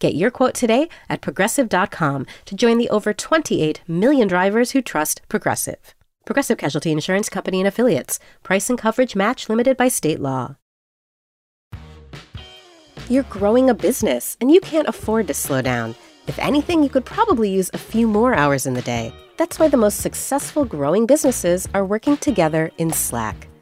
Get your quote today at progressive.com to join the over 28 million drivers who trust Progressive. Progressive Casualty Insurance Company and Affiliates. Price and coverage match limited by state law. You're growing a business and you can't afford to slow down. If anything, you could probably use a few more hours in the day. That's why the most successful growing businesses are working together in Slack.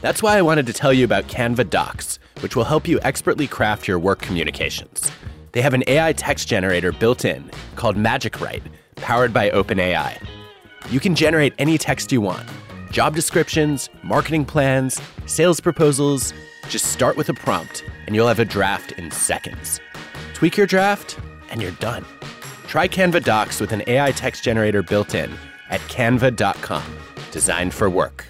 That's why I wanted to tell you about Canva Docs, which will help you expertly craft your work communications. They have an AI text generator built in called Magic Write, powered by OpenAI. You can generate any text you want job descriptions, marketing plans, sales proposals. Just start with a prompt, and you'll have a draft in seconds. Tweak your draft, and you're done. Try Canva Docs with an AI text generator built in at canva.com, designed for work.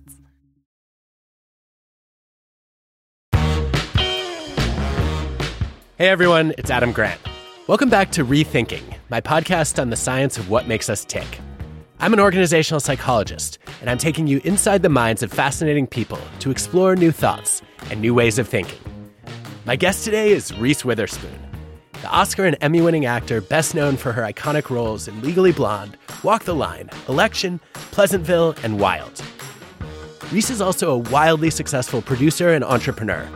Hey everyone, it's Adam Grant. Welcome back to Rethinking, my podcast on the science of what makes us tick. I'm an organizational psychologist, and I'm taking you inside the minds of fascinating people to explore new thoughts and new ways of thinking. My guest today is Reese Witherspoon, the Oscar and Emmy winning actor best known for her iconic roles in Legally Blonde, Walk the Line, Election, Pleasantville, and Wild. Reese is also a wildly successful producer and entrepreneur.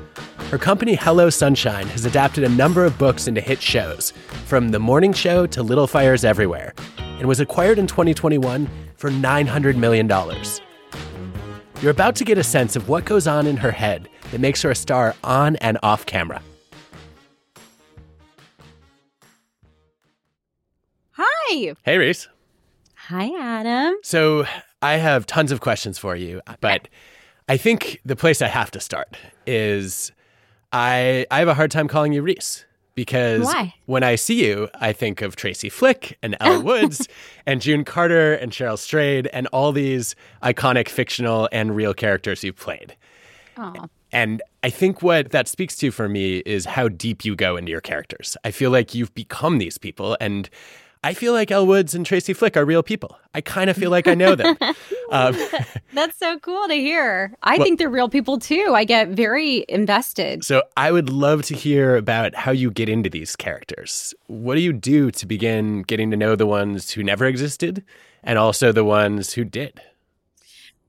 Her company Hello Sunshine has adapted a number of books into hit shows, from The Morning Show to Little Fires Everywhere, and was acquired in 2021 for $900 million. You're about to get a sense of what goes on in her head that makes her a star on and off camera. Hi. Hey, Reese. Hi, Adam. So, I have tons of questions for you, but I think the place I have to start is I, I have a hard time calling you Reese because Why? when I see you, I think of Tracy Flick and Ella Woods and June Carter and Cheryl Strayed and all these iconic fictional and real characters you've played. Oh, And I think what that speaks to for me is how deep you go into your characters. I feel like you've become these people and I feel like Elle Woods and Tracy Flick are real people. I kind of feel like I know them. um, that's so cool to hear. I think they're real people too. I get very invested. so I would love to hear about how you get into these characters. What do you do to begin getting to know the ones who never existed and also the ones who did?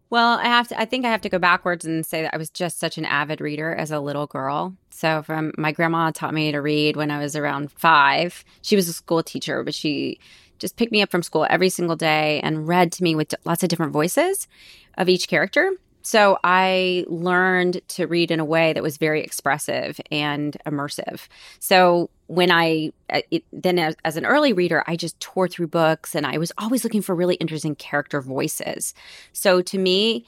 Well, I have to I think I have to go backwards and say that I was just such an avid reader as a little girl. So from my grandma taught me to read when I was around 5. She was a school teacher, but she just picked me up from school every single day and read to me with lots of different voices of each character. So I learned to read in a way that was very expressive and immersive. So when I uh, it, then as, as an early reader, I just tore through books and I was always looking for really interesting character voices. So to me,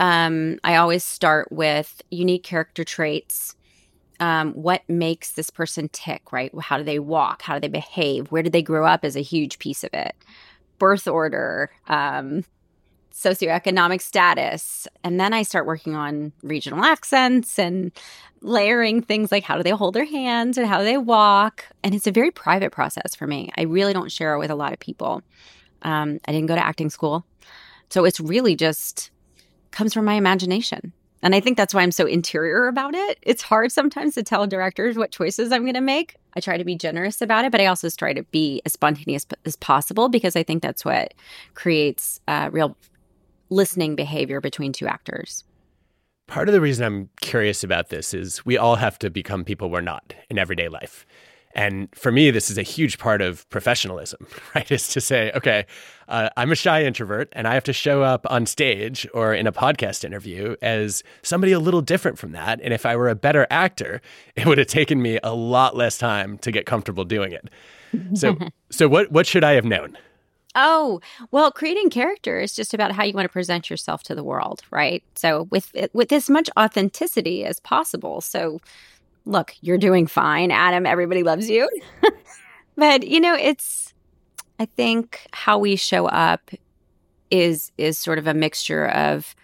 um, I always start with unique character traits. Um, what makes this person tick, right? How do they walk? How do they behave? Where did they grow up is a huge piece of it. Birth order, um, socioeconomic status. And then I start working on regional accents and layering things like how do they hold their hands and how do they walk. And it's a very private process for me. I really don't share it with a lot of people. Um, I didn't go to acting school. So it's really just comes from my imagination. And I think that's why I'm so interior about it. It's hard sometimes to tell directors what choices I'm going to make. I try to be generous about it, but I also try to be as spontaneous as possible because I think that's what creates uh, real listening behavior between two actors. Part of the reason I'm curious about this is we all have to become people we're not in everyday life. And for me, this is a huge part of professionalism, right? Is to say, okay, uh, I'm a shy introvert and I have to show up on stage or in a podcast interview as somebody a little different from that. And if I were a better actor, it would have taken me a lot less time to get comfortable doing it. So, so what, what should I have known? Oh, well, creating character is just about how you want to present yourself to the world, right? So with with as much authenticity as possible. So look, you're doing fine, Adam. Everybody loves you. but, you know, it's I think how we show up is is sort of a mixture of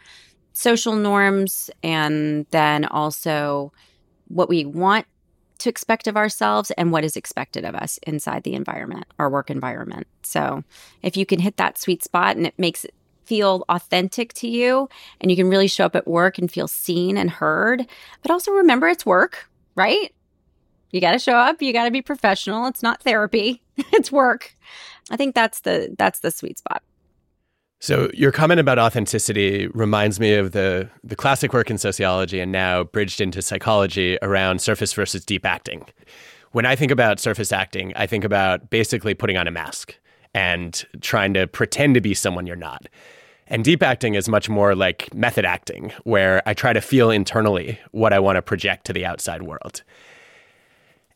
social norms and then also what we want to expect of ourselves and what is expected of us inside the environment, our work environment. So, if you can hit that sweet spot and it makes it feel authentic to you and you can really show up at work and feel seen and heard, but also remember it's work right? You got to show up, you got to be professional. It's not therapy, it's work. I think that's the that's the sweet spot. So your comment about authenticity reminds me of the the classic work in sociology and now bridged into psychology around surface versus deep acting. When I think about surface acting, I think about basically putting on a mask and trying to pretend to be someone you're not. And deep acting is much more like method acting, where I try to feel internally what I want to project to the outside world.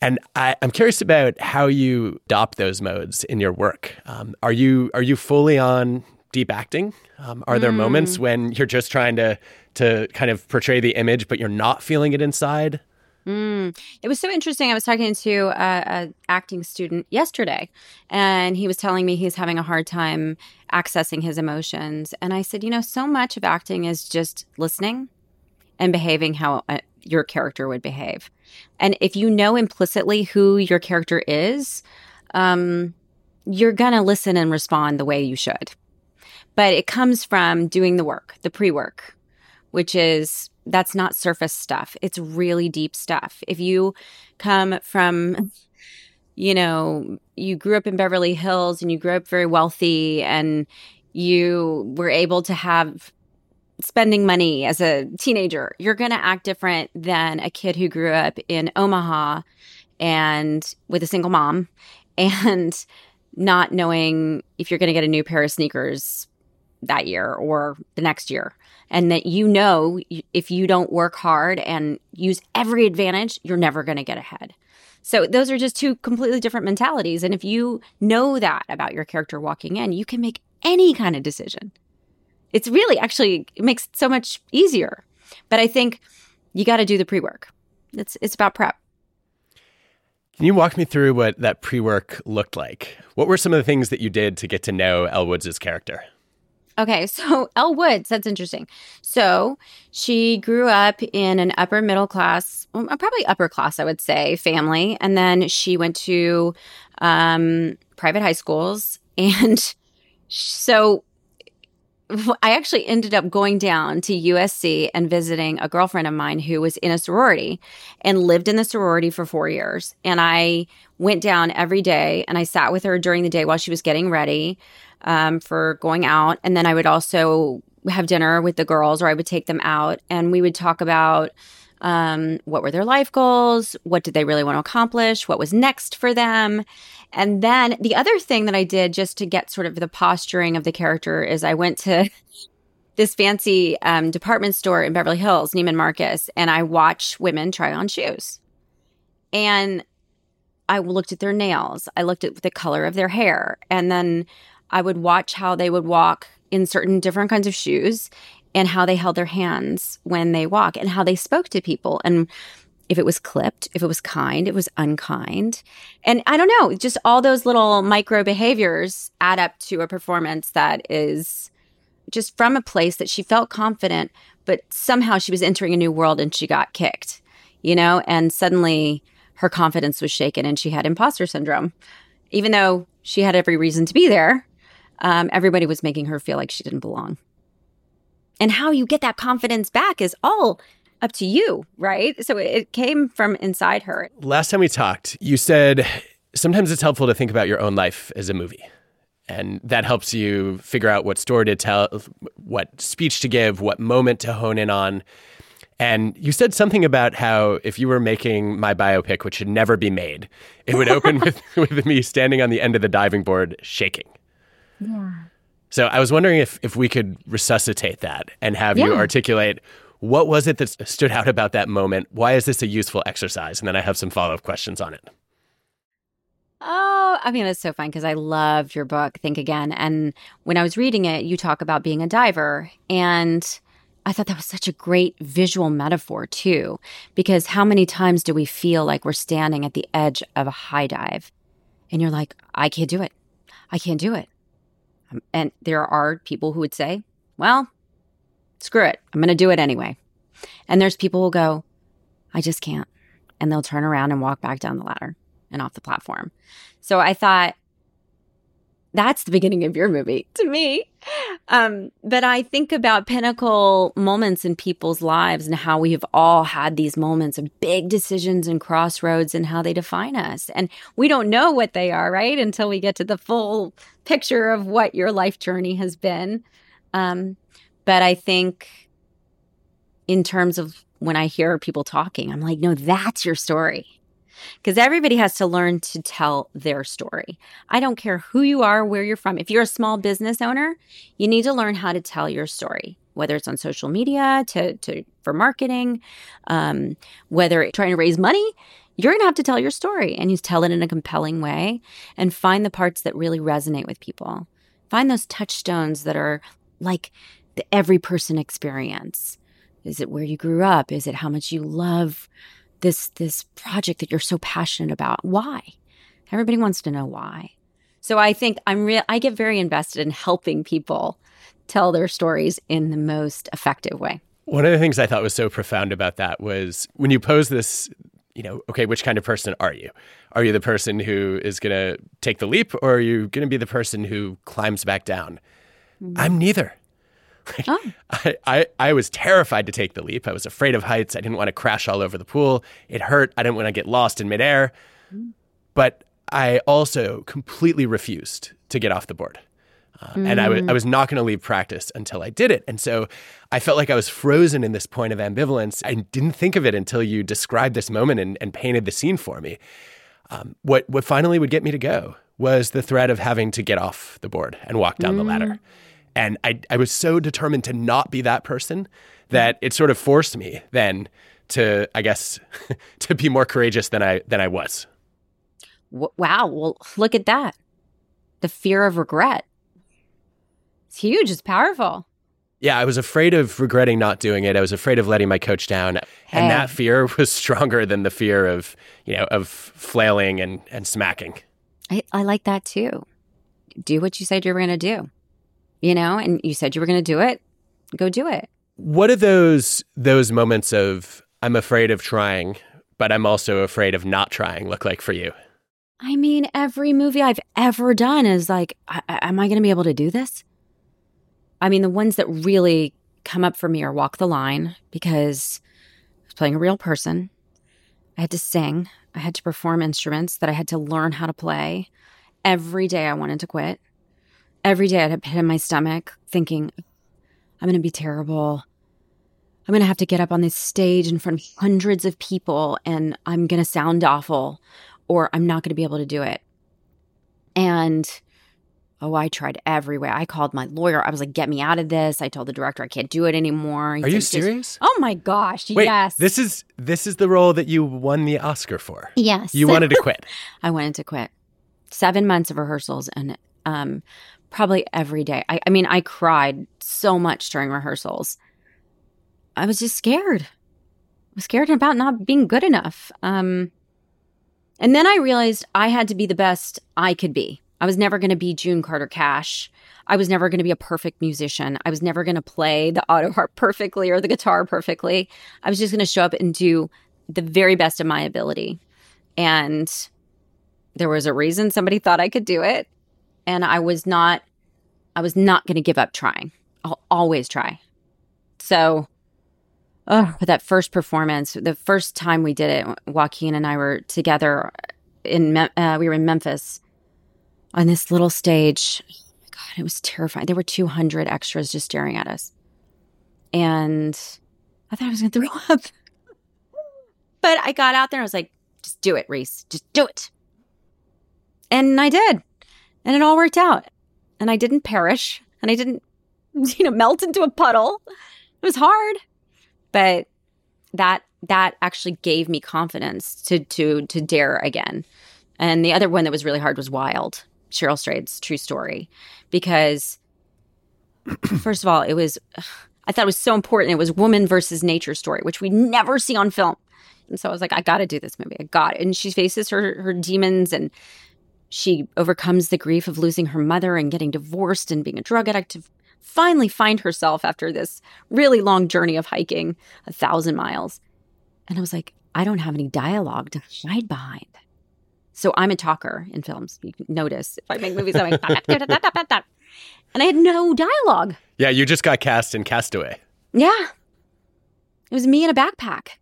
And I, am curious about how you adopt those modes in your work. Um, are you are you fully on deep acting? Um, are there mm. moments when you're just trying to to kind of portray the image, but you're not feeling it inside? Mm. It was so interesting. I was talking to a, a, acting student yesterday, and he was telling me he's having a hard time accessing his emotions. And I said, you know, so much of acting is just listening and behaving how uh, your character would behave. And if you know implicitly who your character is, um, you're gonna listen and respond the way you should. But it comes from doing the work, the pre work, which is that's not surface stuff. It's really deep stuff. If you come from, you know, you grew up in Beverly Hills and you grew up very wealthy and you were able to have spending money as a teenager, you're going to act different than a kid who grew up in Omaha and with a single mom and not knowing if you're going to get a new pair of sneakers that year or the next year. And that you know, if you don't work hard and use every advantage, you're never going to get ahead. So those are just two completely different mentalities. And if you know that about your character walking in, you can make any kind of decision. It's really actually, it makes it so much easier. But I think you got to do the pre work. It's, it's about prep. Can you walk me through what that pre work looked like? What were some of the things that you did to get to know Elle Woods' character? Okay, so Elle Woods, that's interesting. So she grew up in an upper middle class, probably upper class, I would say, family. And then she went to um, private high schools. And so I actually ended up going down to USC and visiting a girlfriend of mine who was in a sorority and lived in the sorority for four years. And I went down every day and I sat with her during the day while she was getting ready um, for going out. And then I would also have dinner with the girls or I would take them out and we would talk about um, what were their life goals? What did they really want to accomplish? What was next for them? And then the other thing that I did just to get sort of the posturing of the character is I went to this fancy um, department store in Beverly Hills, Neiman Marcus, and I watched women try on shoes. And I looked at their nails. I looked at the color of their hair. And then I would watch how they would walk in certain different kinds of shoes and how they held their hands when they walk and how they spoke to people and if it was clipped, if it was kind, it was unkind. And I don't know, just all those little micro behaviors add up to a performance that is just from a place that she felt confident, but somehow she was entering a new world and she got kicked, you know, and suddenly her confidence was shaken and she had imposter syndrome. Even though she had every reason to be there, um, everybody was making her feel like she didn't belong. And how you get that confidence back is all up to you, right? So it came from inside her. Last time we talked, you said sometimes it's helpful to think about your own life as a movie. And that helps you figure out what story to tell, what speech to give, what moment to hone in on. And you said something about how if you were making my biopic, which should never be made, it would open with, with me standing on the end of the diving board shaking. Yeah. So I was wondering if, if we could resuscitate that and have Yeah. you articulate what was it that stood out about that moment? Why is this a useful exercise? And then I have some follow up questions on it. Oh, I mean, that's so fun because I loved your book, Think Again. And when I was reading it, you talk about being a diver. And I thought that was such a great visual metaphor, too, because how many times do we feel like we're standing at the edge of a high dive and you're like, I can't do it. I can't do it. And there are people who would say, well, screw it. I'm going to do it anyway. And there's people who go, I just can't. And they'll turn around and walk back down the ladder and off the platform. So I thought that's the beginning of your movie to me. Um, but I think about pinnacle moments in people's lives and how we have all had these moments of big decisions and crossroads and how they define us. And we don't know what they are, right? Until we get to the full picture of what your life journey has been. Um, but I think in terms of when I hear people talking, I'm like, no, that's your story because everybody has to learn to tell their story. I don't care who you are, where you're from. If you're a small business owner, you need to learn how to tell your story, whether it's on social media to, to for marketing, um, whether trying to raise money. You're going to have to tell your story and you tell it in a compelling way and find the parts that really resonate with people. Find those touchstones that are like the every person experience. Is it where you grew up? Is it how much you love this this project that you're so passionate about why everybody wants to know why so i think i'm real i get very invested in helping people tell their stories in the most effective way One of the things I thought was so profound about that was when you pose this, you know, okay, which kind of person are you? Are you the person who is going to take the leap or are you going to be the person who climbs back down? Mm-hmm. I'm neither. oh I, I, I was terrified to take the leap. I was afraid of heights. I didn't want to crash all over the pool. It hurt. I didn't want to get lost in midair. But I also completely refused to get off the board. Uh, And I was not going to leave practice until I did it. And so I felt like I was frozen in this point of ambivalence. I didn't think of it until you described this moment and, and painted the scene for me. Um, what, what finally would get me to go was the threat of having to get off the board and walk down the ladder. And I, I was so determined to not be that person that it sort of forced me then to, I guess, to be more courageous than I than I was. wow well look at that the fear of regret it's huge it's powerful Yeah, I was afraid of regretting not doing it. I was afraid of letting my coach down, Hey. and that fear was stronger than the fear of you know of flailing and and smacking. I, I like that too do what you said you were going to do you know and you said you were going to do it go do it What are those those moments of I'm afraid of trying, but I'm also afraid of not trying look like for you? I mean, every movie I've ever done is like, I, am I going to be able to do this? I mean, the ones that really come up for me are Walk the Line because I was playing a real person. I had to sing, I had to perform instruments that I had to learn how to play. Every day I wanted to quit. Every day I'd have pit in my stomach thinking, I'm going to be terrible. I'm going to have to get up on this stage in front of hundreds of people and I'm going to sound awful or I'm not going to be able to do it. And oh, I tried every way. I called my lawyer. I was like, get me out of this. I told the director I can't do it anymore. He Are you said, "Just- serious? Oh my gosh. Wait, yes. this is this is the role that you won the Oscar for. yes. You wanted to quit. I wanted to quit. Seven months of rehearsals and um, probably every day. I, I mean, I cried so much during rehearsals. I was just scared. I was scared about not being good enough. Um, and then I realized I had to be the best I could be. I was never going to be June Carter Cash. I was never going to be a perfect musician. I was never going to play the auto harp perfectly or the guitar perfectly. I was just going to show up and do the very best of my ability. And there was a reason somebody thought I could do it. And I was not, I was not going to give up trying. I'll always try. So, oh, that first performance, the first time we did it, Joaquin and I were together in, uh, we were in Memphis on this little stage. Oh my God, it was terrifying. There were 200 extras just staring at us. And I thought I was going to throw up. but I got out there and I was like, just do it, Reese. Just do it. And I did. And it all worked out. And I didn't perish and I didn't, you know, melt into a puddle. It was hard, but that that actually gave me confidence to to to dare again. And the other one that was really hard was Wild, Cheryl Strayed's true story, because first of all, it was I thought it was so important. It was woman versus nature story, which we never see on film. And so I was like, I got to do this movie. I got it. And she faces her her demons and she overcomes the grief of losing her mother and getting divorced and being a drug addict to finally find herself after this really long journey of hiking a thousand miles. And I was like, I don't have any dialogue to hide behind. So I'm a talker in films. You can notice if I make movies, I'm like, and I had no dialogue. Yeah, you just got cast in Castaway. Yeah. It was me in a backpack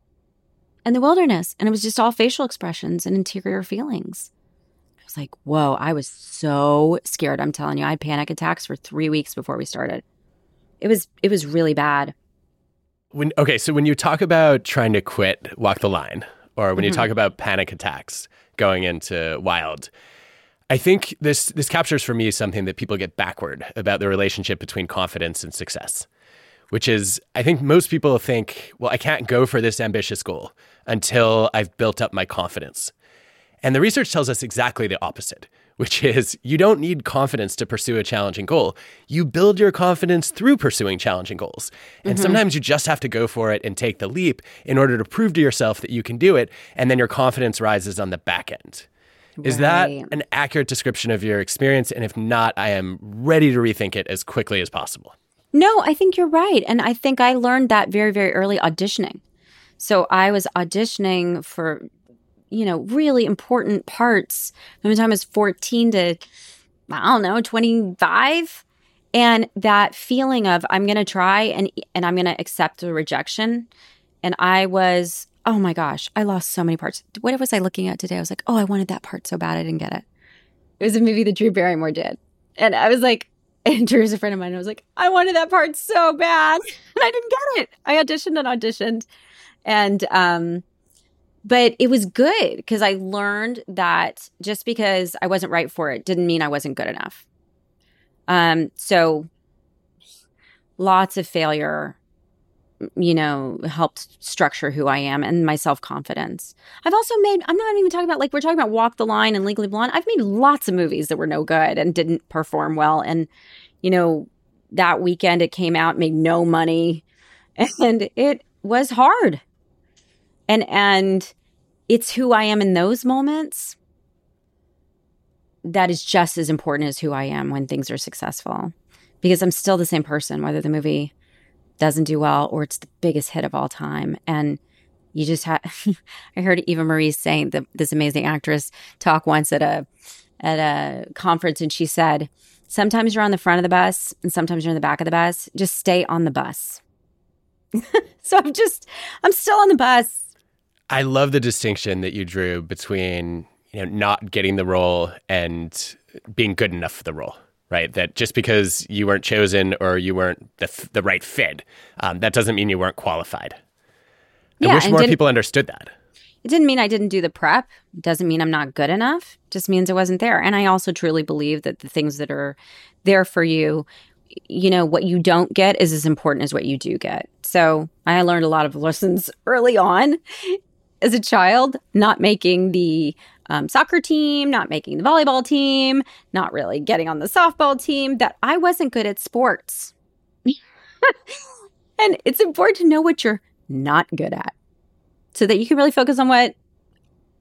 and the wilderness. And it was just all facial expressions and interior feelings was like, whoa, I was so scared. I'm telling you, I had panic attacks for three weeks before we started. It was it was really bad. When okay, so when you talk about trying to quit Walk the Line, or when mm-hmm. you talk about panic attacks going into Wild, I think this this captures for me something that people get backward about the relationship between confidence and success. Which is, I think most people think, well, I can't go for this ambitious goal until I've built up my confidence. And the research tells us exactly the opposite, which is you don't need confidence to pursue a challenging goal. You build your confidence through pursuing challenging goals. And mm-hmm. sometimes you just have to go for it and take the leap in order to prove to yourself that you can do it. And then your confidence rises on the back end. Is that an accurate description of your experience? And if not, I am ready to rethink it as quickly as possible. No, I think you're right. And I think I learned that very, very early auditioning. So I was auditioning for you know, really important parts from the time I was 14 to, I don't know, 25. And that feeling of I'm going to try and, and I'm going to accept the rejection. And I was, oh my gosh, I lost so many parts. What was I looking at today? I was like, oh, I wanted that part so bad. I didn't get it. It was a movie that Drew Barrymore did. And I was like, and Drew's a friend of mine. I was like, I wanted that part so bad. And I didn't get it. I auditioned and auditioned. And um, but it was good because I learned that just because I wasn't right for it didn't mean I wasn't good enough. Um, so lots of failure, you know, helped structure who I am and my self confidence. I've also made, I'm not even talking about like we're talking about Walk the Line and Legally Blonde. I've made lots of movies that were no good and didn't perform well. And, you know, that weekend it came out, made no money, and it was hard. And, and, it's who I am in those moments that is just as important as who I am when things are successful because I'm still the same person, whether the movie doesn't do well or it's the biggest hit of all time. And you just have, I heard Eva Marie Saint this amazing actress talk once at a, at a conference and she said, sometimes you're on the front of the bus and sometimes you're in the back of the bus. Just stay on the bus. so I'm just, I'm still on the bus I love the distinction that you drew between you know not getting the role and being good enough for the role. Right, that just because you weren't chosen or you weren't the, the right fit, um, that doesn't mean you weren't qualified. I wish more people understood that. It didn't mean I didn't do the prep. It doesn't mean I'm not good enough. It just means I wasn't there. And I also truly believe that the things that are there for you, you know, what you don't get is as important as what you do get. So I learned a lot of lessons early on as a child, not making the um, soccer team, not making the volleyball team, not really getting on the softball team, that I wasn't good at sports. and it's important to know what you're not good at so that you can really focus on what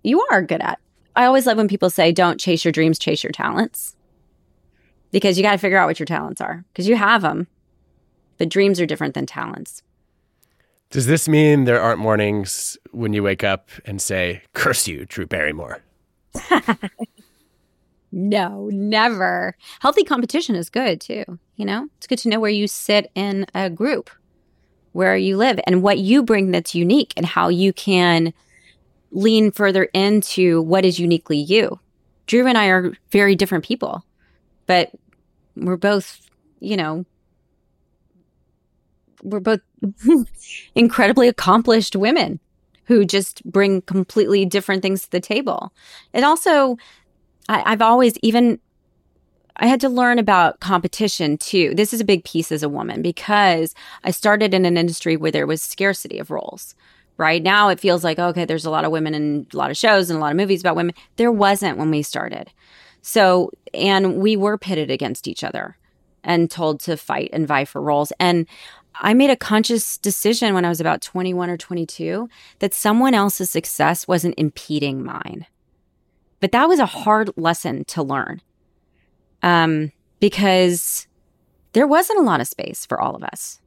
you are good at. I always love when people say, don't chase your dreams, chase your talents. Because you got to figure out what your talents are because you have them. But dreams are different than talents. Does this mean there aren't mornings when you wake up and say, Curse you, Drew Barrymore? no, never. Healthy competition is good too. You know, it's good to know where you sit in a group. where you live and what you bring that's unique and how you can lean further into what is uniquely you. Drew and I are very different people, but we're both, you know, we're both incredibly accomplished women who just bring completely different things to the table. And also, I, I've always even I had to learn about competition too. This is a big piece as a woman because I started in an industry where there was scarcity of roles. Right now, it feels like, okay, there's a lot of women in a lot of shows and a lot of movies about women. There wasn't when we started. So, and we were pitted against each other and told to fight and vie for roles. And I made a conscious decision when I was about 21 or 22 that someone else's success wasn't impeding mine. But that was a hard lesson to learn um, because there wasn't a lot of space for all of us.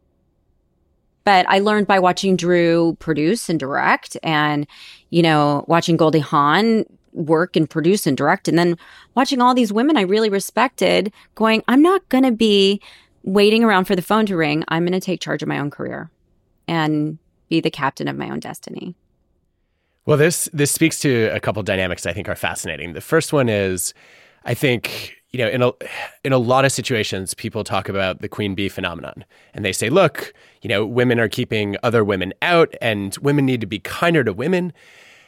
But I learned by watching Drew produce and direct and, you know, watching Goldie Hawn work and produce and direct. And then watching all these women I really respected going, I'm not going to be waiting around for the phone to ring. I'm going to take charge of my own career and be the captain of my own destiny. Well, this this speaks to a couple dynamics I think are fascinating. The first one is I think you know in a in a lot of situations people talk about the queen bee phenomenon and they say look, you know, women are keeping other women out and women need to be kinder to women.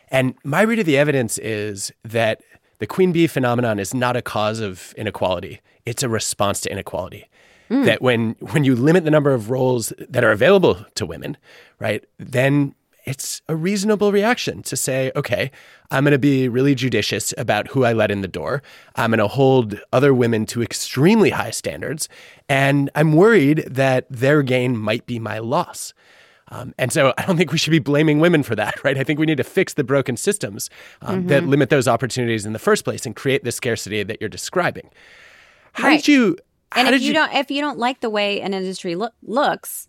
And my read of the evidence is that the queen bee phenomenon is not a cause of inequality. It's a response to inequality. Mm. That when when you limit the number of roles that are available to women, right, then it's a reasonable reaction to say, okay, I'm going to be really judicious about who I let in the door. I'm going to hold other women to extremely high standards. And I'm worried that their gain might be my loss. Um, and so I don't think we should be blaming women for that, right? I think we need to fix the broken systems um, mm-hmm. that limit those opportunities in the first place and create the scarcity that you're describing. How right. did you and if you, you, don't if you don't like the way an industry lo- looks,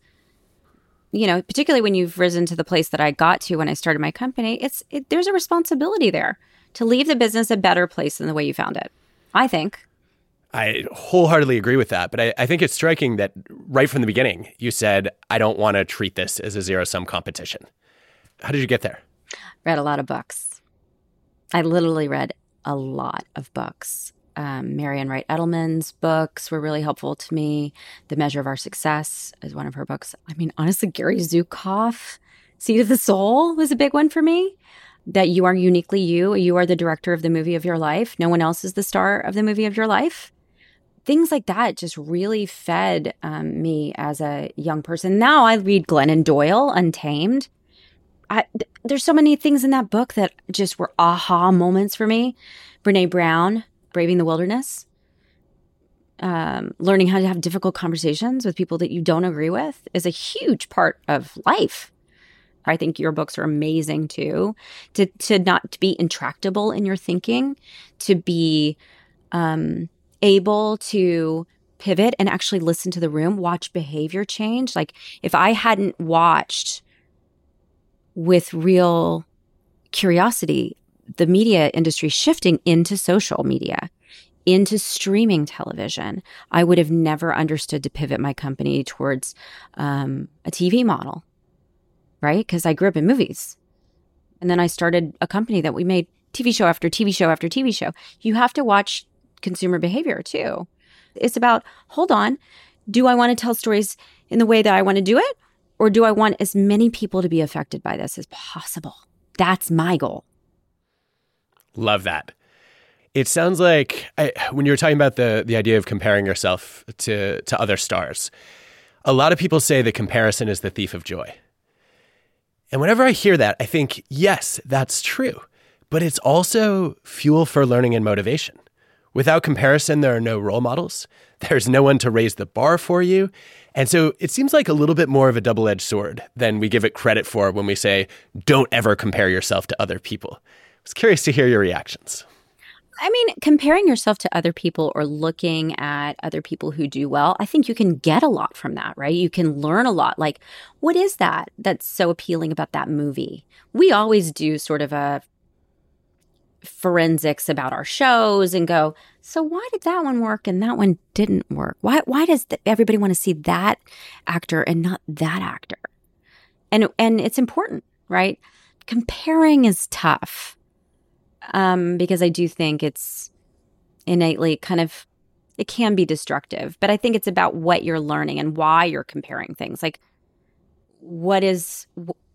you know, particularly when you've risen to the place that I got to when I started my company, it's it, there's a responsibility there to leave the business a better place than the way you found it. I think. I wholeheartedly agree with that, but I, I think it's striking that right from the beginning you said, "I don't want to treat this as a zero sum competition." How did you get there? Read a lot of books. I literally read a lot of books um, Marian Wright Edelman's books were really helpful to me. The Measure of Our Success is one of her books. I mean, honestly, Gary Zukav, Seat of the Soul was a big one for me. That you are uniquely you. You are the director of the movie of your life. No one else is the star of the movie of your life. Things like that just really fed um, me as a young person. Now I read Glennon Doyle, Untamed. I, th- there's so many things in that book that just were aha moments for me. Brene Brown, braving the wilderness, um, learning how to have difficult conversations with people that you don't agree with is a huge part of life. I think your books are amazing too. To to not to be intractable in your thinking, to be um, able to pivot and actually listen to the room, watch behavior change. Like if I hadn't watched with real curiosity the media industry shifting into social media, into streaming television, I would have never understood to pivot my company towards um, a TV model, right? Because I grew up in movies. And then I started a company that we made TV show after TV show after TV show. You have to watch consumer behavior too. It's about, hold on, do I want to tell stories in the way that I want to do it? Or do I want as many people to be affected by this as possible? That's my goal. Love that. It sounds like I, when you were talking about the the idea of comparing yourself to to other stars, a lot of people say the comparison is the thief of joy. And whenever I hear that, I think, yes, that's true, but it's also fuel for learning and motivation. Without comparison, there are no role models. There's no one to raise the bar for you. And so it seems like a little bit more of a double edged sword than we give it credit for when we say, don't ever compare yourself to other people was curious to hear your reactions. I mean, comparing yourself to other people or looking at other people who do well, I think you can get a lot from that, right? You can learn a lot. Like, what is that that's so appealing about that movie? We always do sort of a forensics about our shows and go, so why did that one work and that one didn't work? Why why does the, everybody want to see that actor and not that actor? and and it's important, right? Comparing is tough um, because I do think it's innately kind of it can be destructive, but I think it's about what you're learning and why you're comparing things. Like, what is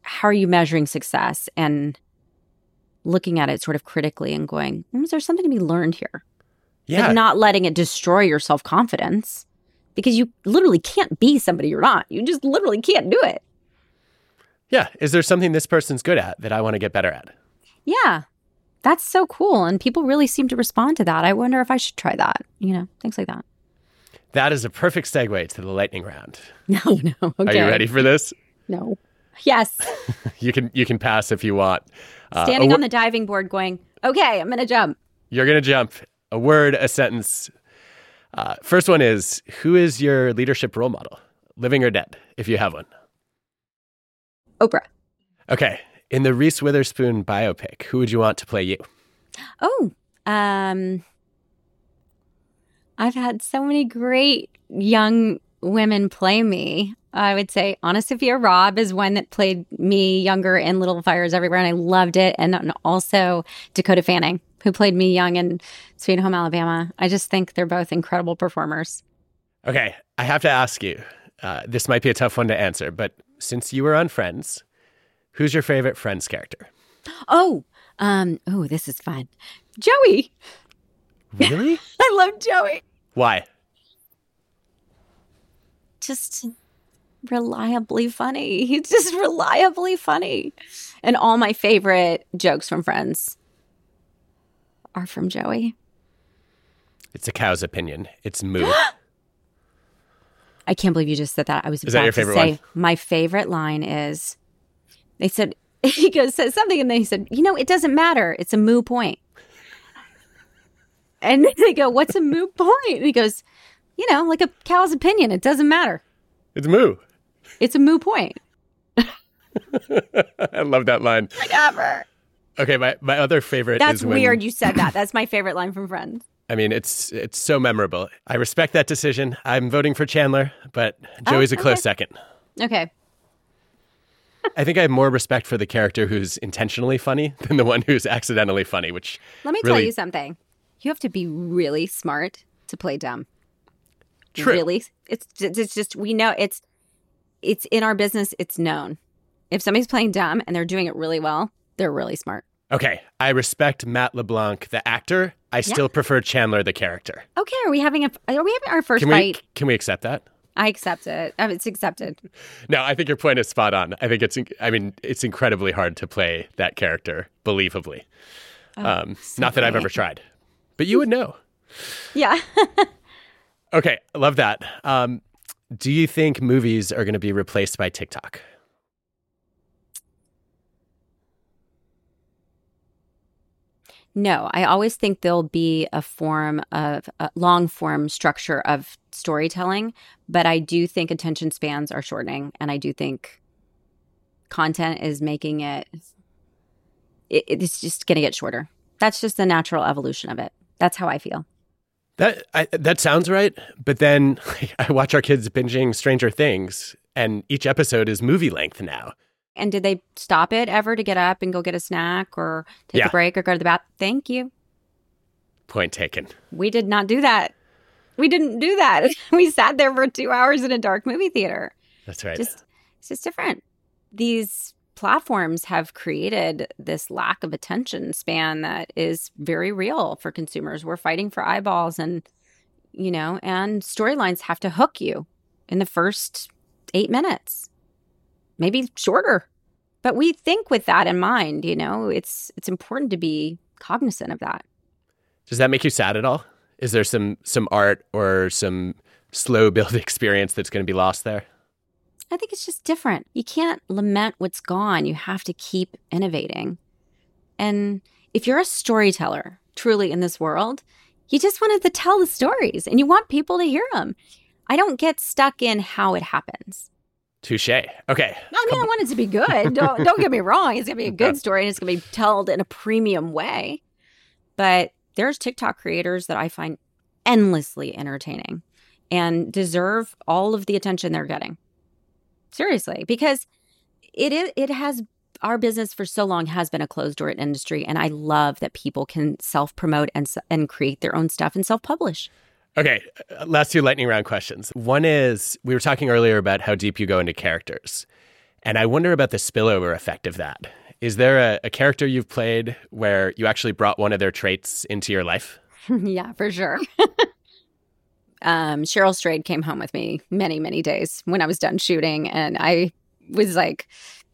how are you measuring success and looking at it sort of critically and going, hmm, is there something to be learned here? Yeah. But not letting it destroy your self confidence because you literally can't be somebody you're not. You just literally can't do it. Yeah. Is there something this person's good at that I want to get better at? Yeah. That's so cool. And people really seem to respond to that. I wonder if I should try that, you know, things like that. That is a perfect segue to the lightning round. No, no. Okay. Are you ready for this? No. Yes. you can you can pass if you want. Uh, Standing on the diving board going, okay, I'm going to jump. You're going to jump. A word, a sentence. Uh, first one is Who is your leadership role model, living or dead, if you have one? Oprah. Okay. In the Reese Witherspoon biopic, who would you want to play you? Oh, um, I've had so many great young women play me. I would say AnnaSophia Robb is one that played me younger in Little Fires Everywhere, and I loved it. And also Dakota Fanning, who played me young in Sweet Home Alabama. I just think they're both incredible performers. Okay, I have to ask you. Uh, this might be a tough one to answer, but since you were on Friends, who's your favorite Friends character? Oh, um, oh, this is fun. Joey. Really? I love Joey. Why? Just reliably funny. He's just reliably funny. And all my favorite jokes from Friends are from Joey. It's a cow's opinion. It's moo. I can't believe you just said that. I was is about that your to say one? my favorite line is they said he goes says something and then he said, you know, it doesn't matter. It's a moo point. And they go, What's a moo point? And he goes, You know, like a cow's opinion. It doesn't matter. It's moo. It's a moo point. I love that line. Whatever. Okay, my, my other favorite That's is when, weird you said that. That's my favorite line from Friends. I mean, it's it's so memorable. I respect that decision. I'm voting for Chandler, but Joey's a oh, okay. close second. Okay. I think I have more respect for the character who's intentionally funny than the one who's accidentally funny, which Let me really, tell you something. You have to be really smart to play dumb. True. Really, it's it's just we know it's it's in our business. It's known. If somebody's playing dumb and they're doing it really well, they're really smart. Okay, I respect Matt LeBlanc, the actor. I still prefer Chandler, the character. Okay, are we having a are we having our first Can we fight? can we accept that? I accept it. It's accepted. No, I think your point is spot on. I think it's I mean, it's incredibly hard to play that character believably. um, not that I've ever tried. But you would know. Yeah. Okay, love that. Um, do you think movies are going to be replaced by TikTok? No, I always think there'll be a form of a long form structure of storytelling, but I do think attention spans are shortening, and I do think content is making it, it it's just going to get shorter. That's just the natural evolution of it. That's how I feel. That I, that sounds right, but then I watch our kids binging Stranger Things, and each episode is movie length now. And did they stop it ever to get up and go get a snack or take Yeah. a break or go to the bath? Thank you. Point taken. We did not do that. We didn't do that. We sat there for two hours in a dark movie theater. That's right. Just it's just different. These platforms have created this lack of attention span that is very real for consumers. We're fighting for eyeballs and you know, and storylines have to hook you in the first 8 minutes. Maybe shorter. But we think with that in mind, you know, it's it's important to be cognizant of that. Does that make you sad at all? Is there some some art or some slow build experience that's going to be lost there? I think it's just different. You can't lament what's gone. You have to keep innovating. And if you're a storyteller truly in this world, you just wanted to tell the stories and you want people to hear them. I don't get stuck in how it happens. Touche. Okay. I mean, I want it to be good. Don't don't get me wrong. It's gonna be a good story and it's gonna be told in a premium way. But there's TikTok creators that I find endlessly entertaining and deserve all of the attention they're getting. Seriously, because it is it has our business for so long has been a closed door industry and I love that people can self promote and and create their own stuff and self publish. Okay, uh, last two lightning round questions. One is we were talking earlier about how deep you go into characters. And I wonder about the spillover effect of that. Is there a, a character you've played where you actually brought one of their traits into your life? yeah, for sure. um, Cheryl Strayed came home with me many, many days when I was done shooting, and I was like,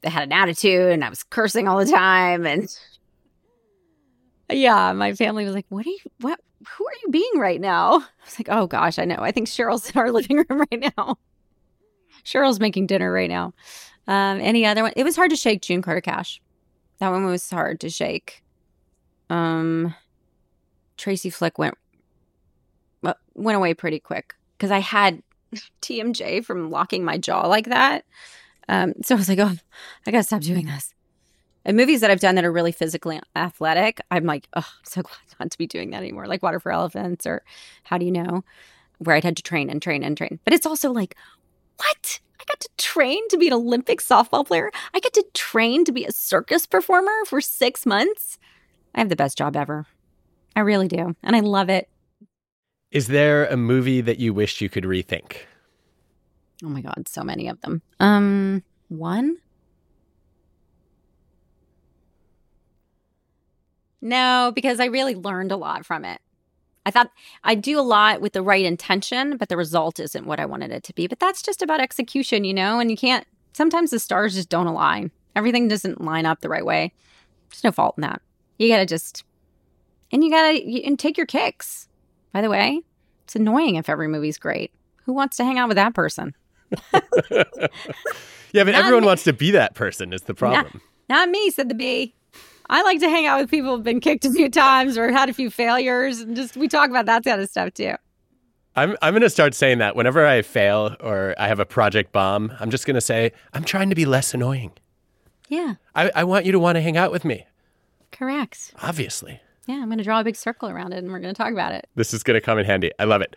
I had an attitude, and I was cursing all the time, and yeah, my family was like, "What are you? What? Who are you being right now?" I was like, "Oh gosh, I know. I think Cheryl's in our living room right now. Cheryl's making dinner right now." Um, any other one? It was hard to shake June Carter Cash. That one was hard to shake. Um, Tracy Flick went went away pretty quick because I had TMJ from locking my jaw like that. Um, so I was like, oh, I gotta stop doing this. And movies that I've done that are really physically athletic, I'm like, oh, I'm so glad not to be doing that anymore. Like Water for Elephants or How Do You Know, where I'd had to train and train and train. But it's also like, what? I got to train to be an Olympic softball player. I get to train to be a circus performer for six months. I have the best job ever. I really do. And I love it. Is there a movie that you wish you could rethink? Oh my God, so many of them. Um, one? No, because I really learned a lot from it. I thought I do a lot with the right intention, but the result isn't what I wanted it to be. But that's just about execution, you know, and you can't, sometimes the stars just don't align. Everything doesn't line up the right way. There's no fault in that. You got to just, and you got to, and take your kicks. By the way, it's annoying if every movie's great. Who wants to hang out with that person? yeah, but not everyone me. wants to be that person, is the problem. Not, not me, said the bee. I like to hang out with people who've been kicked a few times or had a few failures and just we talk about that kind of stuff too. I'm I'm gonna start saying that whenever I fail or I have a project bomb, I'm just gonna say, I'm trying to be less annoying. Yeah. I, I want you to want to hang out with me. Correct. Obviously. Yeah, I'm gonna draw a big circle around it and we're gonna talk about it. This is gonna come in handy. I love it.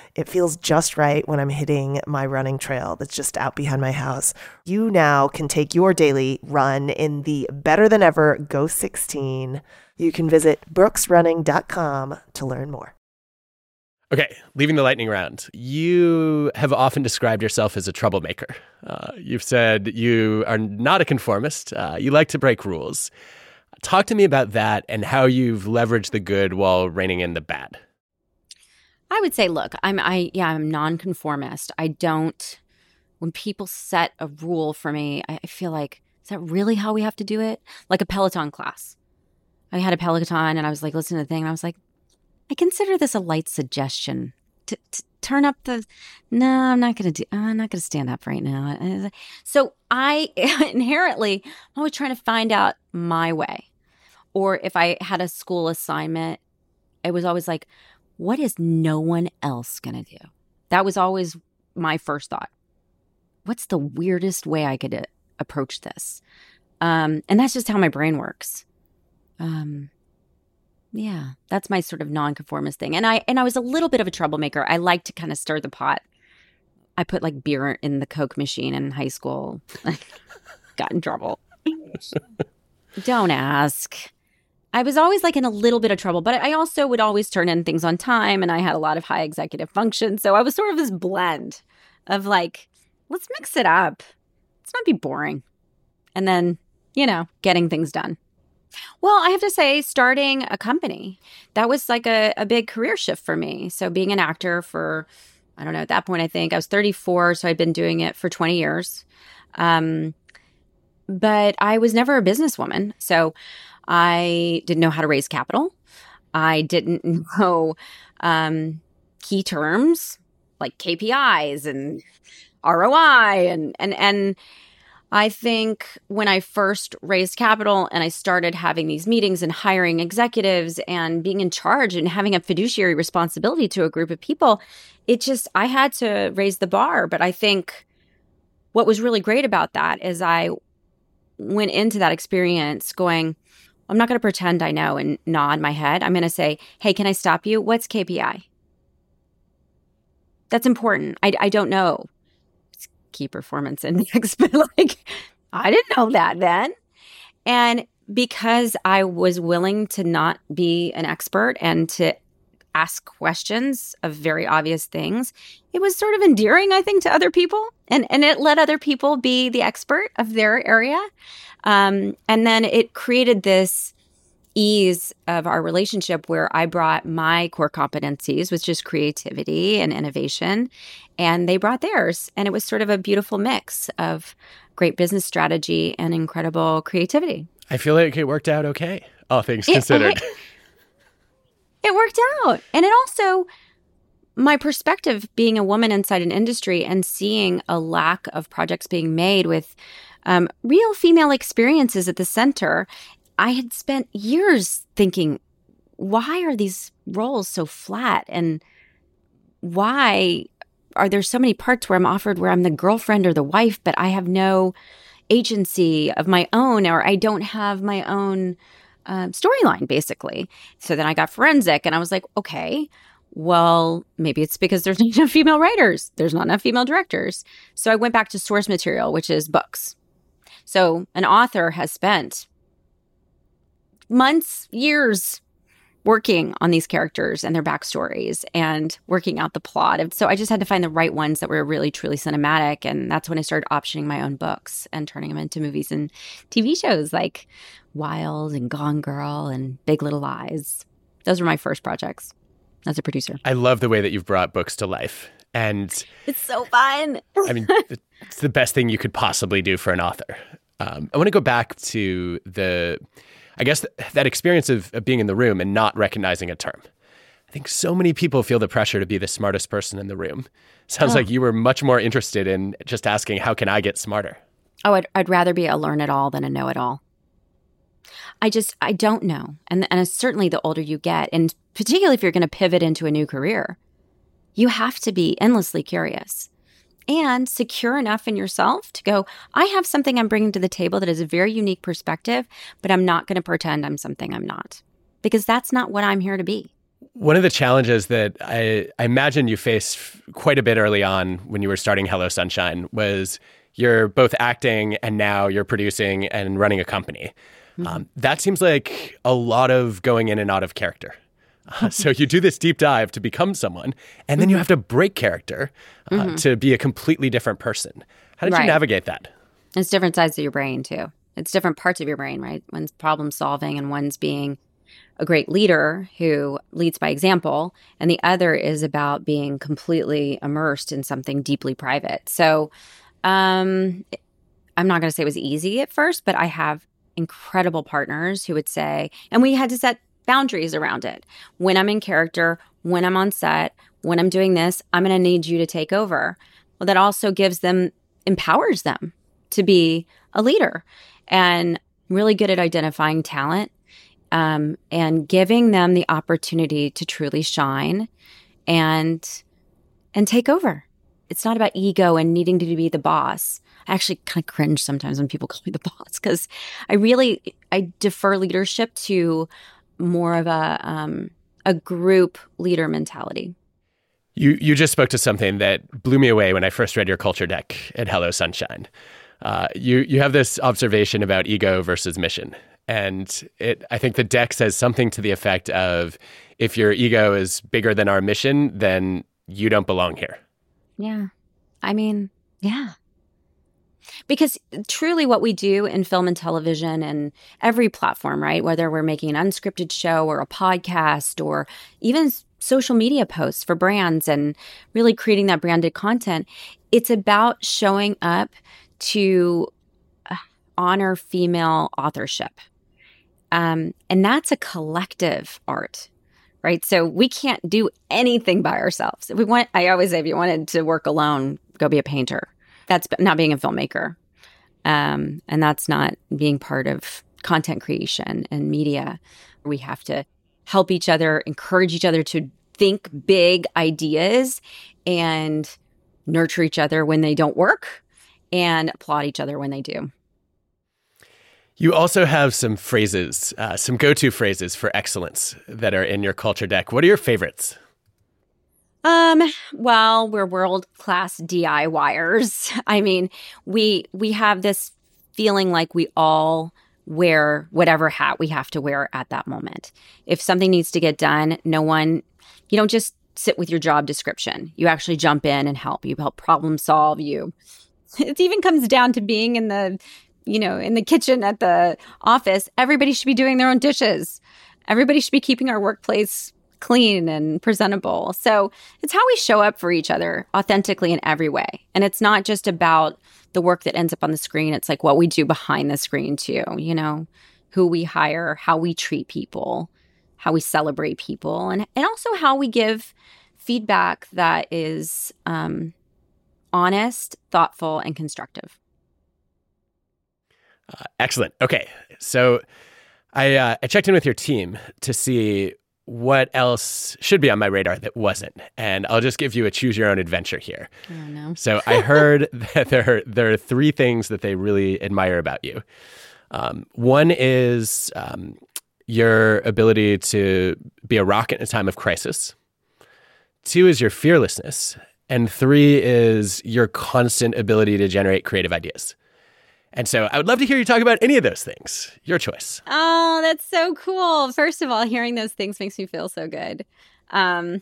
it feels just right when I'm hitting my running trail that's just out behind my house. You now can take your daily run in the better than ever Ghost 16. You can visit brooksrunning.com to learn more. Okay, leaving the lightning round. You have often described yourself as a troublemaker. Uh, you've said you are not a conformist. Uh, you like to break rules. Talk to me about that and how you've leveraged the good while reining in the bad. I would say, look, I'm I yeah, I'm nonconformist. I don't when people set a rule for me, I, I feel like, is that really how we have to do it? Like a Peloton class. I had a Peloton and I was like listening to the thing and I was like, I consider this a light suggestion to, to turn up the no i'm not gonna do i'm not gonna stand up right now so i inherently i'm always trying to find out my way or if i had a school assignment it was always like what is no one else going to do? That was always my first thought. What's the weirdest way I could uh, approach this? Um, and that's just how my brain works. Um, yeah, that's my sort of nonconformist thing. And I and I was a little bit of a troublemaker. I like to kind of stir the pot. I put like beer in the Coke machine in high school. Got in trouble. Don't ask. I was always like in a little bit of trouble, but I also would always turn in things on time and I had a lot of high executive function. So I was sort of this blend of like, let's mix it up. Let's not be boring. And then, you know, getting things done. Well, I have to say, starting a company, that was like a, a big career shift for me. So being an actor for, I don't know, at that point, I think I was 34. So I'd been doing it for 20 years. Um, but I was never a businesswoman. So I didn't know how to raise capital. I didn't know um, key terms like KPIs and ROI and and and I think when I first raised capital and I started having these meetings and hiring executives and being in charge and having a fiduciary responsibility to a group of people, it just, I had to raise the bar. But I think what was really great about that is I went into that experience going, I'm not going to pretend I know and nod my head. I'm going to say, hey, can I stop you? What's KPI? That's important. I, I don't know. It's key performance index, but like, I didn't know that then. And because I was willing to not be an expert and to ask questions of very obvious things, it was sort of endearing, I think, to other people. And, and it let other people be the expert of their area. Um, and then it created this ease of our relationship where I brought my core competencies, which is creativity and innovation, and they brought theirs. And it was sort of a beautiful mix of great business strategy and incredible creativity. I feel like it worked out okay, all things considered. It, it worked out. And it also, my perspective being a woman inside an industry and seeing a lack of projects being made with um, real female experiences at the center, I had spent years thinking, why are these roles so flat? And why are there so many parts where I'm offered where I'm the girlfriend or the wife, but I have no agency of my own, or I don't have my own uh, storyline, basically. So then I got forensic and I was like, okay, well, maybe it's because there's not enough female writers, there's not enough female directors. So I went back to source material, which is books. So an author has spent months, years working on these characters and their backstories and working out the plot. And so I just had to find the right ones that were really truly cinematic. And that's when I started optioning my own books and turning them into movies and TV shows like Wild and Gone Girl and Big Little Lies. Those were my first projects as a producer. I love the way that you've brought books to life. And it's so fun. I mean, it's the best thing you could possibly do for an author. Um, I want to go back to the I guess th- that experience of, of being in the room and not recognizing a term. I think so many people feel the pressure to be the smartest person in the room. Sounds oh. like you were much more interested in just asking, how can I get smarter? Oh, I'd, I'd rather be a learn it all than a know it all. I just, I don't know. And, and certainly the older you get, and particularly if you're going to pivot into a new career, you have to be endlessly curious and secure enough in yourself to go, I have something I'm bringing to the table that is a very unique perspective, but I'm not going to pretend I'm something I'm not because that's not what I'm here to be. One of the challenges that I, I imagine you faced quite a bit early on when you were starting Hello Sunshine was you're both acting and now you're producing and running a company. Mm-hmm. Um, that seems like a lot of going in and out of character. Uh, so you do this deep dive to become someone, and then you mm-hmm. have to break character uh, mm-hmm. to be a completely different person. How did right. you navigate that? It's different sides of your brain too. It's different parts of your brain, right? One's problem solving, and one's being a great leader who leads by example, and the other is about being completely immersed in something deeply private. So, um, I'm not going to say it was easy at first, but I have incredible partners who would say, and we had to set boundaries around it. When I'm in character, when I'm on set, when I'm doing this, I'm going to need you to take over. Well, that also gives them, empowers them to be a leader and really good at identifying talent um, and giving them the opportunity to truly shine and and take over. It's not about ego and needing to be the boss. I actually kind of cringe sometimes when people call me the boss because I really I defer leadership to more of a um, a group leader mentality. You you just spoke to something that blew me away when I first read your culture deck at Hello Sunshine. Uh, you you have this observation about ego versus mission, and it I think the deck says something to the effect of if your ego is bigger than our mission, then you don't belong here. Yeah, I mean, yeah, because truly, what we do in film and television and every platform, right? Whether we're making an unscripted show or a podcast or even social media posts for brands and really creating that branded content, it's about showing up to uh, honor female authorship. Um, and that's a collective art right? So we can't do anything by ourselves. If we want, I always say, if you wanted to work alone, go be a painter. That's not being a filmmaker. Um, and that's not being part of content creation and media. We have to help each other, encourage each other to think big ideas and nurture each other when they don't work and applaud each other when they do. You also have some phrases, uh, some go to phrases for excellence that are in your culture deck. What are your favorites? Um, well, we're world class DIYers. I mean, we we have this feeling like we all wear whatever hat we have to wear at that moment. If something needs to get done, no one you don't just sit with your job description. You actually jump in and help. You help problem solve you. It even comes down to being in the you know, in the kitchen at the office. Everybody should be doing their own dishes. Everybody should be keeping our workplace clean and presentable. So it's how we show up for each other authentically in every way. And it's not just about the work that ends up on the screen, it's like what we do behind the screen too, you know, who we hire, how we treat people, how we celebrate people, and, and also how we give feedback that is um, honest, thoughtful, and constructive. Uh, excellent. Okay. So I, uh, I checked in with your team to see what else should be on my radar that wasn't. And I'll just give you a choose your own adventure here. Oh, no. So I heard that there are, there are three things that they really admire about you. Um, one is um, your ability to be a rock in a time of crisis. Two is your fearlessness. And three is your constant ability to generate creative ideas. And so I would love to hear you talk about any of those things. Your choice. Oh, that's so cool. First of all, hearing those things makes me feel so good. Um,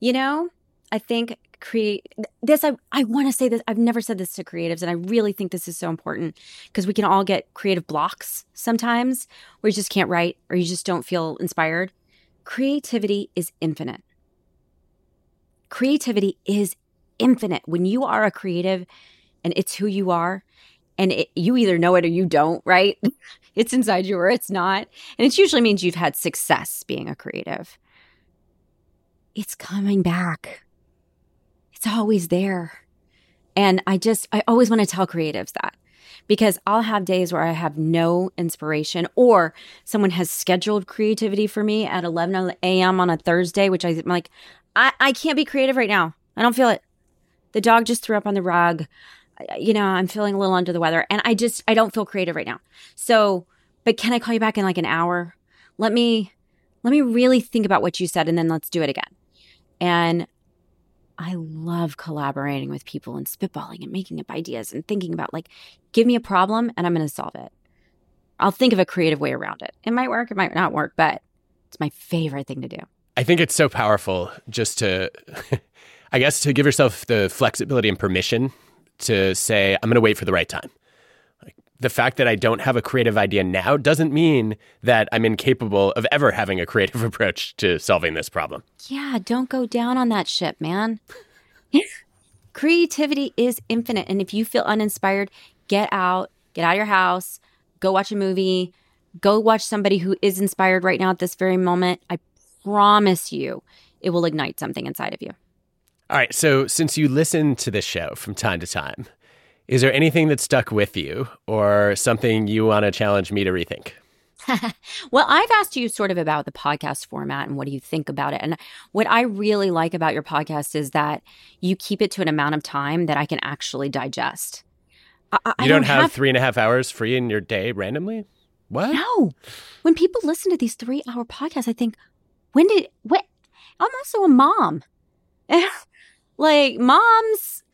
you know, I think create this I I want to say this I've never said this to creatives and I really think this is so important because we can all get creative blocks sometimes where you just can't write or you just don't feel inspired. Creativity is infinite. Creativity is infinite. When you are a creative and it's who you are, and it, you either know it or you don't, right? it's inside you or it's not. And it usually means you've had success being a creative. It's coming back. It's always there. And I just, I always want to tell creatives that because I'll have days where I have no inspiration or someone has scheduled creativity for me at 11 a.m. on a Thursday, which I'm like, I, I can't be creative right now. I don't feel it. The dog just threw up on the rug you know, I'm feeling a little under the weather and I just, I don't feel creative right now. So, but can I call you back in like an hour? Let me, let me really think about what you said and then let's do it again. And I love collaborating with people and spitballing and making up ideas and thinking about like, give me a problem and I'm going to solve it. I'll think of a creative way around it. It might work, it might not work, but it's my favorite thing to do. I think it's so powerful just to, I guess, to give yourself the flexibility and permission to say, I'm going to wait for the right time. The fact that I don't have a creative idea now doesn't mean that I'm incapable of ever having a creative approach to solving this problem. Yeah, don't go down on that ship, man. Creativity is infinite. And if you feel uninspired, get out, get out of your house, go watch a movie, go watch somebody who is inspired right now at this very moment. I promise you, it will ignite something inside of you. All right. So, since you listen to this show from time to time, is there anything that stuck with you or something you want to challenge me to rethink? well, I've asked you sort of about the podcast format and what do you think about it. And what I really like about your podcast is that you keep it to an amount of time that I can actually digest. I, you I don't, have, have three and a half hours free in your day randomly? What? No. When people listen to these three hour podcasts, I think, when did, what? I'm also a mom. Like moms,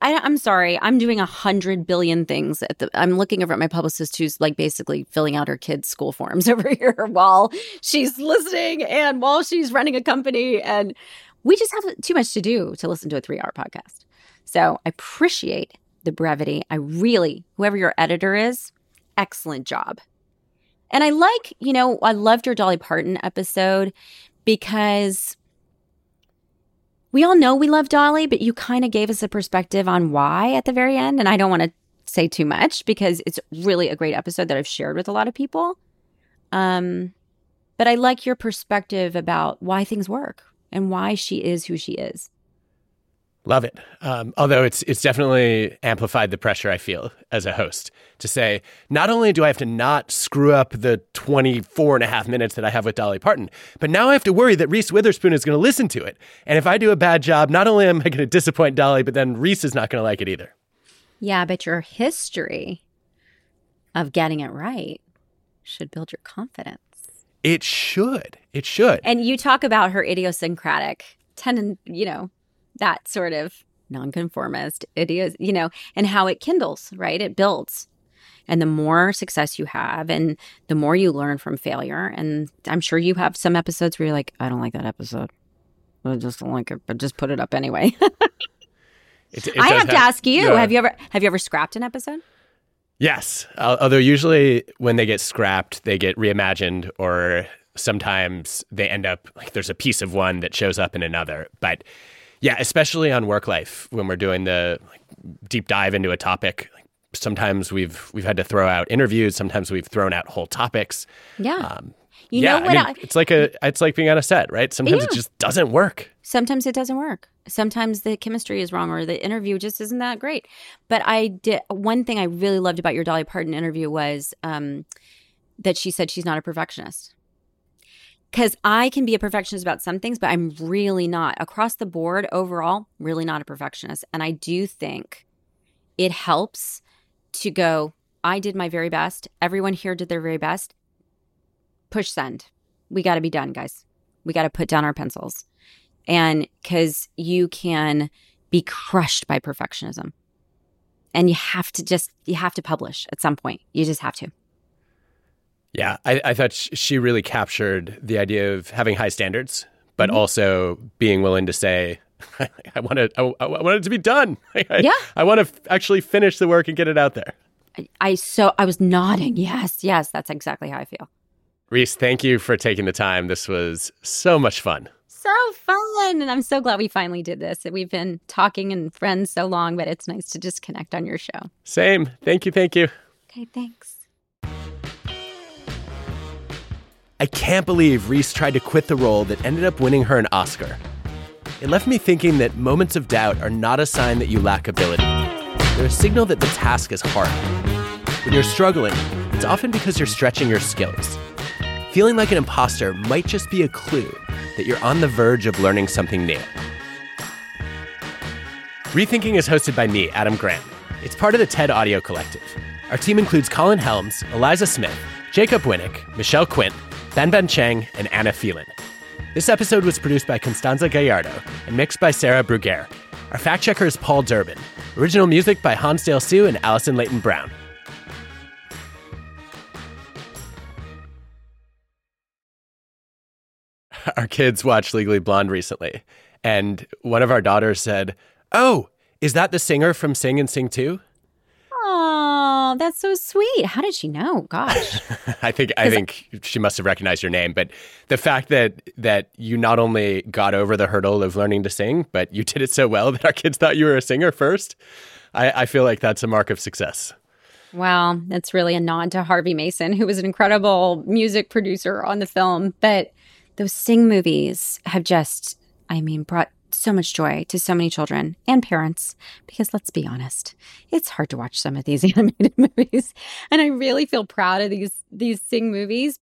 I, am sorry, I'm doing a hundred billion things. At the, I'm looking over at my publicist who's like basically filling out her kids' school forms over here while she's listening and while she's running a company, and we just have too much to do to listen to a three-hour podcast. So I appreciate the brevity. I really, whoever your editor is, excellent job. And I like, you know, I loved your Dolly Parton episode because we all know we love Dolly, but you kind of gave us a perspective on why at the very end. And I don't want to say too much because it's really a great episode that I've shared with a lot of people. Um, but I like your perspective about why things work and why she is who she is. Love it. Um, although it's it's definitely amplified the pressure I feel as a host to say, not only do I have to not screw up the 24 and a half minutes that I have with Dolly Parton, but now I have to worry that Reese Witherspoon is going to listen to it. And if I do a bad job, not only am I going to disappoint Dolly, but then Reese is not going to like it either. Yeah, but your history of getting it right should build your confidence. It should. It should. And you talk about her idiosyncratic tenant, you know, that sort of nonconformist idiot, you know, and how it kindles, right? It builds. And the more success you have and the more you learn from failure. And I'm sure you have some episodes where you're like, I don't like that episode. I just don't like it, but just put it up anyway. It, it I have to ask you, Yeah. have you ever have you ever scrapped an episode? Yes. Al- Although usually when they get scrapped, they get reimagined, or sometimes they end up like there's a piece of one that shows up in another. But yeah, especially on WorkLife when we're doing the like, deep dive into a topic. Like, sometimes we've we've had to throw out interviews. Sometimes we've thrown out whole topics. Yeah. Um, you yeah, know what? I mean, I, it's like a it's like being on a set, right? Sometimes it just doesn't work. sometimes it doesn't work. Sometimes the chemistry is wrong or the interview just isn't that great. But I did one thing I really loved about your Dolly Parton interview was um, that she said she's not a perfectionist. Because I can be a perfectionist about some things, but I'm really not across the board overall, really not a perfectionist. And I do think it helps to go, I did my very best. Everyone here did their very best. Push send. We got to be done, guys. We got to put down our pencils and because you can be crushed by perfectionism and you have to just you have to publish at some point you just have to Yeah, I, I thought sh- she really captured the idea of having high standards, but Mm-hmm. also being willing to say, "I want it. I, I want it to be done. I, Yeah. I want to f- actually finish the work and get it out there." I, I so i was nodding yes yes that's exactly how i feel Reese, thank you for taking the time. This was so much fun. so fun and i'm so glad we finally did this we've been talking and friends so long but it's nice to just connect on your show Same. Thank you. Thank you. okay thanks I can't believe Reese tried to quit the role that ended up winning her an Oscar. It left me thinking that moments of doubt are not a sign that you lack ability. They're a signal that the task is hard. When you're struggling, it's often because you're stretching your skills. Feeling like an imposter might just be a clue that you're on the verge of learning something new. Rethinking is hosted by me, Adam Grant. It's part of the TED Audio Collective. Our team includes Colin Helms, Eliza Smith, Jacob Winnick, Michelle Quint, Ben Ben Cheng, and Anna Phelan. This episode was produced by Constanza Gallardo and mixed by Sarah Bruguiere. Our fact checker is Paul Durbin. Original music by Hansdale Hsu and Allison Leighton Brown. Our kids watched Legally Blonde recently, and one of our daughters said, Oh, is that the singer from Sing and Sing 2? Oh that's so sweet how did she know gosh I think I think she must have recognized your name, but the fact that that you not only got over the hurdle of learning to sing, but you did it so well that our kids thought you were a singer first, I, I feel like that's a mark of success. Well, that's really a nod to Harvey Mason, who was an incredible music producer on the film. But those Sing movies have just, I mean, brought so much joy to so many children and parents. Because let's be honest, it's hard to watch some of these animated movies, and I really feel proud of these these Sing movies